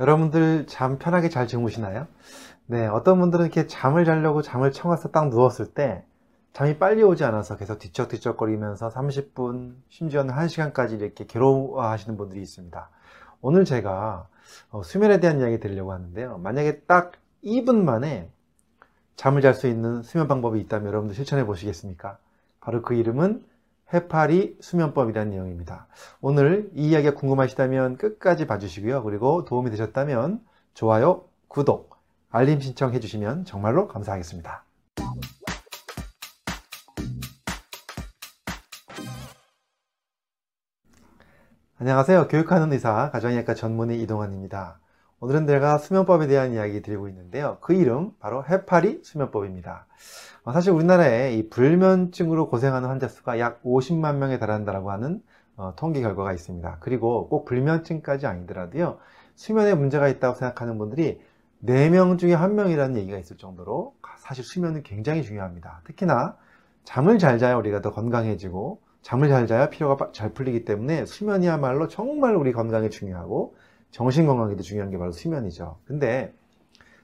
여러분들 잠 편하게 잘 주무시나요? 네, 어떤 분들은 이렇게 잠을 자려고 잠을 청와서 딱 누웠을 때 잠이 빨리 오지 않아서 계속 뒤척뒤척거리면서 30분, 심지어는 1시간까지 이렇게 괴로워하시는 분들이 있습니다. 오늘 제가 어, 수면에 대한 이야기 드리려고 하는데요. 만약에 딱 2분 만에 잠을 잘 수 있는 수면 방법이 있다면 여러분들 실천해 보시겠습니까? 바로 그 이름은 해파리 수면법이라는 내용입니다. 오늘 이 이야기가 궁금하시다면 끝까지 봐주시고요. 그리고 도움이 되셨다면 좋아요, 구독, 알림 신청해 주시면 정말로 감사하겠습니다. 안녕하세요. 교육하는 의사, 가정의학과 전문의 이동환입니다. 오늘은 내가 수면법에 대한 이야기 드리고 있는데요. 그 이름 바로 해파리 수면법입니다. 어, 사실 우리나라에 이 불면증으로 고생하는 환자 수가 약 50만 명에 달한다고 하는 어, 통계 결과가 있습니다. 그리고 꼭 불면증까지 아니더라도요. 수면에 문제가 있다고 생각하는 분들이 4명 중에 1명이라는 얘기가 있을 정도로 사실 수면은 굉장히 중요합니다. 특히나 잠을 잘 자야 우리가 더 건강해지고 잠을 잘 자야 피로가 잘 풀리기 때문에 수면이야말로 정말 우리 건강에 중요하고 정신 건강에도 중요한 게 바로 수면이죠. 근데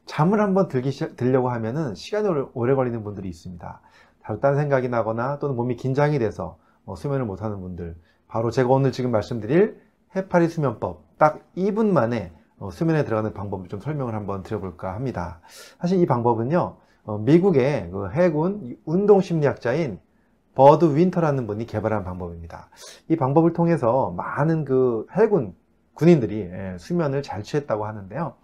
잠을 한번 들기 시작, 들려고 하면은 시간이 오래 걸리는 분들이 있습니다. 다른 생각이 나거나 또는 몸이 긴장이 돼서 어, 수면을 못하는 분들 바로 제가 오늘 지금 말씀드릴 해파리 수면법 딱 2분 만에 어, 수면에 들어가는 방법을 좀 설명을 한번 드려볼까 합니다. 사실 이 방법은요 어, 미국의 그 해군 운동 심리학자인 버드 윈터라는 분이 개발한 방법입니다. 이 방법을 통해서 많은 그 해군 군인들이 예, 수면을 잘 취했다고 하는데요.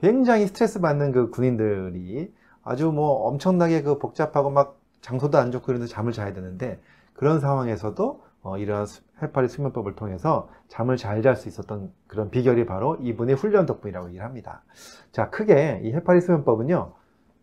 굉장히 스트레스 받는 그 군인들이 아주 뭐 엄청나게 그 복잡하고 막 장소도 안 좋고 이런데 잠을 자야 되는데 그런 상황에서도 어, 이러한 해파리 수면법을 통해서 잠을 잘 잘 수 있었던 그런 비결이 바로 이분의 훈련 덕분이라고 얘기를 합니다. 자, 크게 이 해파리 수면법은요,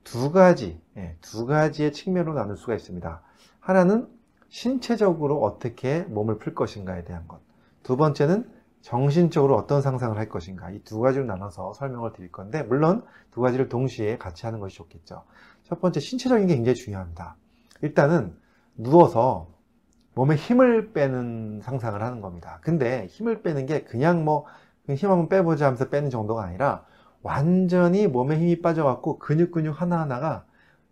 두 가지, 예, 두 가지의 측면으로 나눌 수가 있습니다. 하나는 신체적으로 어떻게 몸을 풀 것인가에 대한 것. 두 번째는 정신적으로 어떤 상상을 할 것인가. 이 두 가지로 나눠서 설명을 드릴 건데 물론 두 가지를 동시에 같이 하는 것이 좋겠죠. 첫 번째 신체적인 게 굉장히 중요합니다. 일단은 누워서 몸에 힘을 빼는 상상을 하는 겁니다. 근데 힘을 빼는 게 그냥 뭐 힘 한번 빼보자 하면서 빼는 정도가 아니라 완전히 몸에 힘이 빠져갖고 근육 근육 하나하나가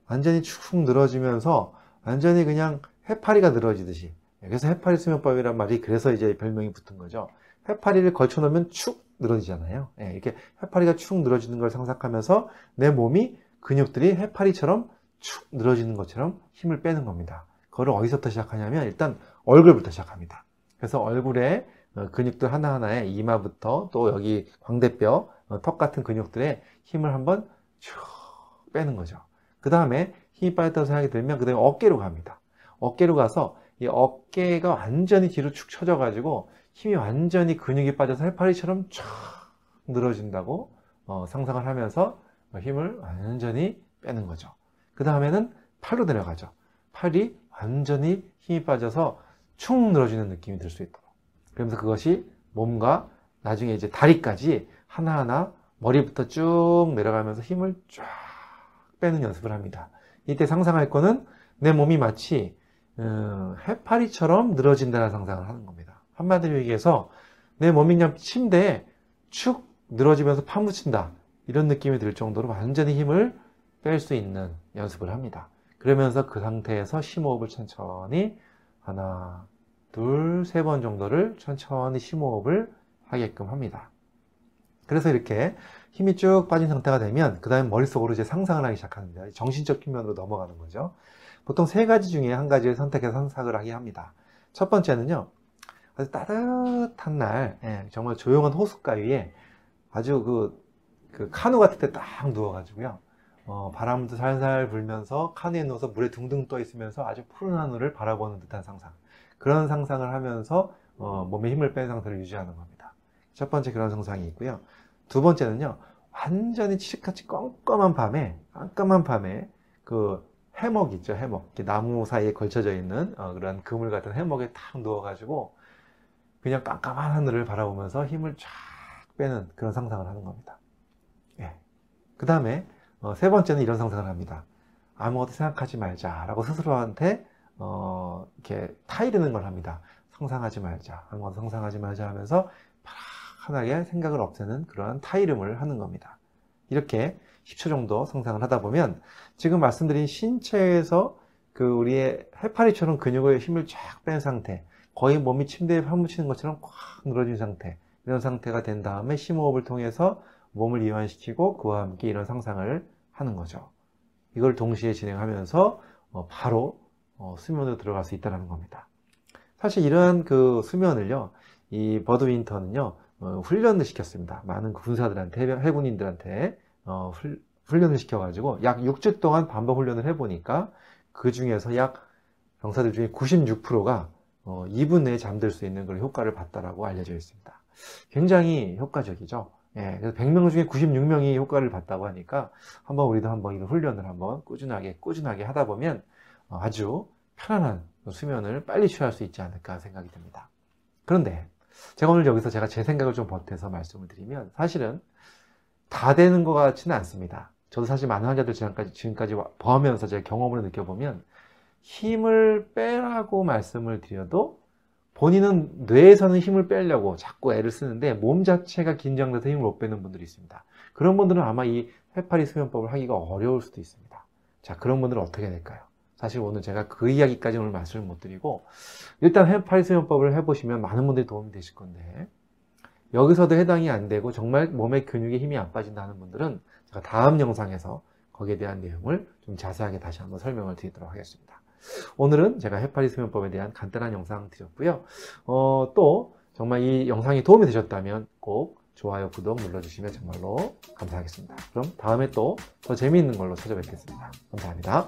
완전히 축 늘어지면서 완전히 그냥 해파리가 늘어지듯이. 그래서 해파리 수면법이란 말이 그래서 이제 별명이 붙은 거죠 해파리를 걸쳐 놓으면 축 늘어지잖아요. 예, 이렇게 해파리가 축 늘어지는 걸 상상하면서 내 몸이 근육들이 해파리처럼 축 늘어지는 것처럼 힘을 빼는 겁니다. 그걸 어디서부터 시작하냐면 일단 얼굴부터 시작합니다. 그래서 얼굴에 어, 근육들 하나하나에 이마부터 또 여기 광대뼈, 어, 턱 같은 근육들의 힘을 한번 쭉 빼는 거죠. 그 다음에 힘이 빠졌다고 생각이 들면 그 다음에 어깨로 갑니다. 어깨로 가서 이 어깨가 완전히 뒤로 축 처져가지고 힘이 완전히 근육이 빠져서 해파리처럼 쫙 늘어진다고 어, 상상을 하면서 힘을 완전히 빼는 거죠. 그 다음에는 팔로 내려가죠. 팔이 완전히 힘이 빠져서 축 늘어지는 느낌이 들 수 있도록. 그러면서 그것이 몸과 나중에 이제 다리까지 하나하나 머리부터 쭉 내려가면서 힘을 쫙 빼는 연습을 합니다. 이때 상상할 거는 내 몸이 마치 음, 해파리처럼 늘어진다는 상상을 하는 겁니다. 한마디로 얘기해서 내 몸이 침대에 축 늘어지면서 파묻힌다. 이런 느낌이 들 정도로 완전히 힘을 뺄 수 있는 연습을 합니다. 그러면서 그 상태에서 심호흡을 천천히 하나, 둘, 세 번 정도를 천천히 심호흡을 하게끔 합니다. 그래서 이렇게 힘이 쭉 빠진 상태가 되면 그 다음에 머릿속으로 이제 상상을 하기 시작합니다. 정신적 측면으로 넘어가는 거죠. 보통 세 가지 중에 한 가지를 선택해서 상상을 하게 합니다. 첫 번째는요. 아주 따뜻한 날 예, 정말 조용한 호숫가 위에 아주 그, 그 카누 같은 데 딱 누워가지고요. 어, 바람도 살살 불면서 카누에 누워서 물에 둥둥 떠 있으면서 아주 푸른 하늘을 바라보는 듯한 상상. 그런 상상을 하면서 어, 몸에 힘을 뺀 상태를 유지하는 겁니다. 첫 번째 그런 상상이 있고요. 두 번째는요 완전히 칠흑같이 껌껌한 밤에 깜깜한 밤에 그 해먹 있죠 해먹. 나무 사이에 걸쳐져 있는 어, 그런 그물 같은 해먹에 탁 누워가지고 그냥 깜깜한 하늘을 바라보면서 힘을 쫙 빼는 그런 상상을 하는 겁니다. 예. 그 다음에 어, 세 번째는 이런 상상을 합니다. 아무것도 생각하지 말자라고 스스로한테 어, 이렇게 타이르는 걸 합니다. 상상하지 말자, 아무것도 상상하지 말자 하면서 편하게 생각을 없애는 그러한 타이름을 하는 겁니다. 이렇게 10초 정도 상상을 하다 보면 지금 말씀드린 신체에서 그 우리의 해파리처럼 근육의 힘을 쫙 뺀 상태, 거의 몸이 침대에 파묻히는 것처럼 꽉 늘어진 상태, 이런 상태가 된 다음에 심호흡을 통해서 몸을 이완시키고 그와 함께 이런 상상을 하는 거죠. 이걸 동시에 진행하면서 어, 바로 어, 수면으로 들어갈 수 있다는 겁니다. 사실 이러한 그 수면을요, 이 버드 윈터는요, 어, 훈련을 시켰습니다. 많은 군사들한테, 해병- 해군인들한테 훈련을 시켜가지고 약 6주 동안 반복 훈련을 해보니까 그 중에서 약 병사들 중에 96%가 2분 내에 잠들 수 있는 그런 효과를 봤다라고 알려져 있습니다. 굉장히 효과적이죠. 예, 그래서 100명 중에 96명이 효과를 봤다고 하니까 한번 우리도 한번 이런 훈련을 한번 꾸준하게 꾸준하게 하다 보면 어, 아주 편안한 수면을 빨리 취할 수 있지 않을까 생각이 듭니다. 그런데 제가 오늘 여기서 제가 제 생각을 좀 보태서 말씀을 드리면 사실은 다 되는 것 같지는 않습니다. 저도 사실 많은 환자들 지금까지, 지금까지 와- 보면서 제 경험으로 느껴보면 힘을 빼라고 말씀을 드려도 본인은 뇌에서는 힘을 빼려고 자꾸 애를 쓰는데 몸 자체가 긴장돼서 힘을 못 빼는 분들이 있습니다. 그런 분들은 아마 이 해파리 수면법을 하기가 어려울 수도 있습니다. 자, 그런 분들은 어떻게 될까요? 사실 오늘 제가 그 이야기까지 오늘 말씀을 못 드리고 일단 해파리 수면법을 해보시면 많은 분들이 도움이 되실 건데 여기서도 해당이 안 되고 정말 몸의 근육에 힘이 안 빠진다는 분들은 제가 다음 영상에서 거기에 대한 내용을 좀 자세하게 다시 한번 설명을 드리도록 하겠습니다. 오늘은 제가 해파리 수면법에 대한 간단한 영상 드렸고요. 어, 또 정말 이 영상이 도움이 되셨다면 꼭 좋아요, 구독 눌러주시면 정말로 감사하겠습니다. 그럼 다음에 또 더 재미있는 걸로 찾아뵙겠습니다. 감사합니다.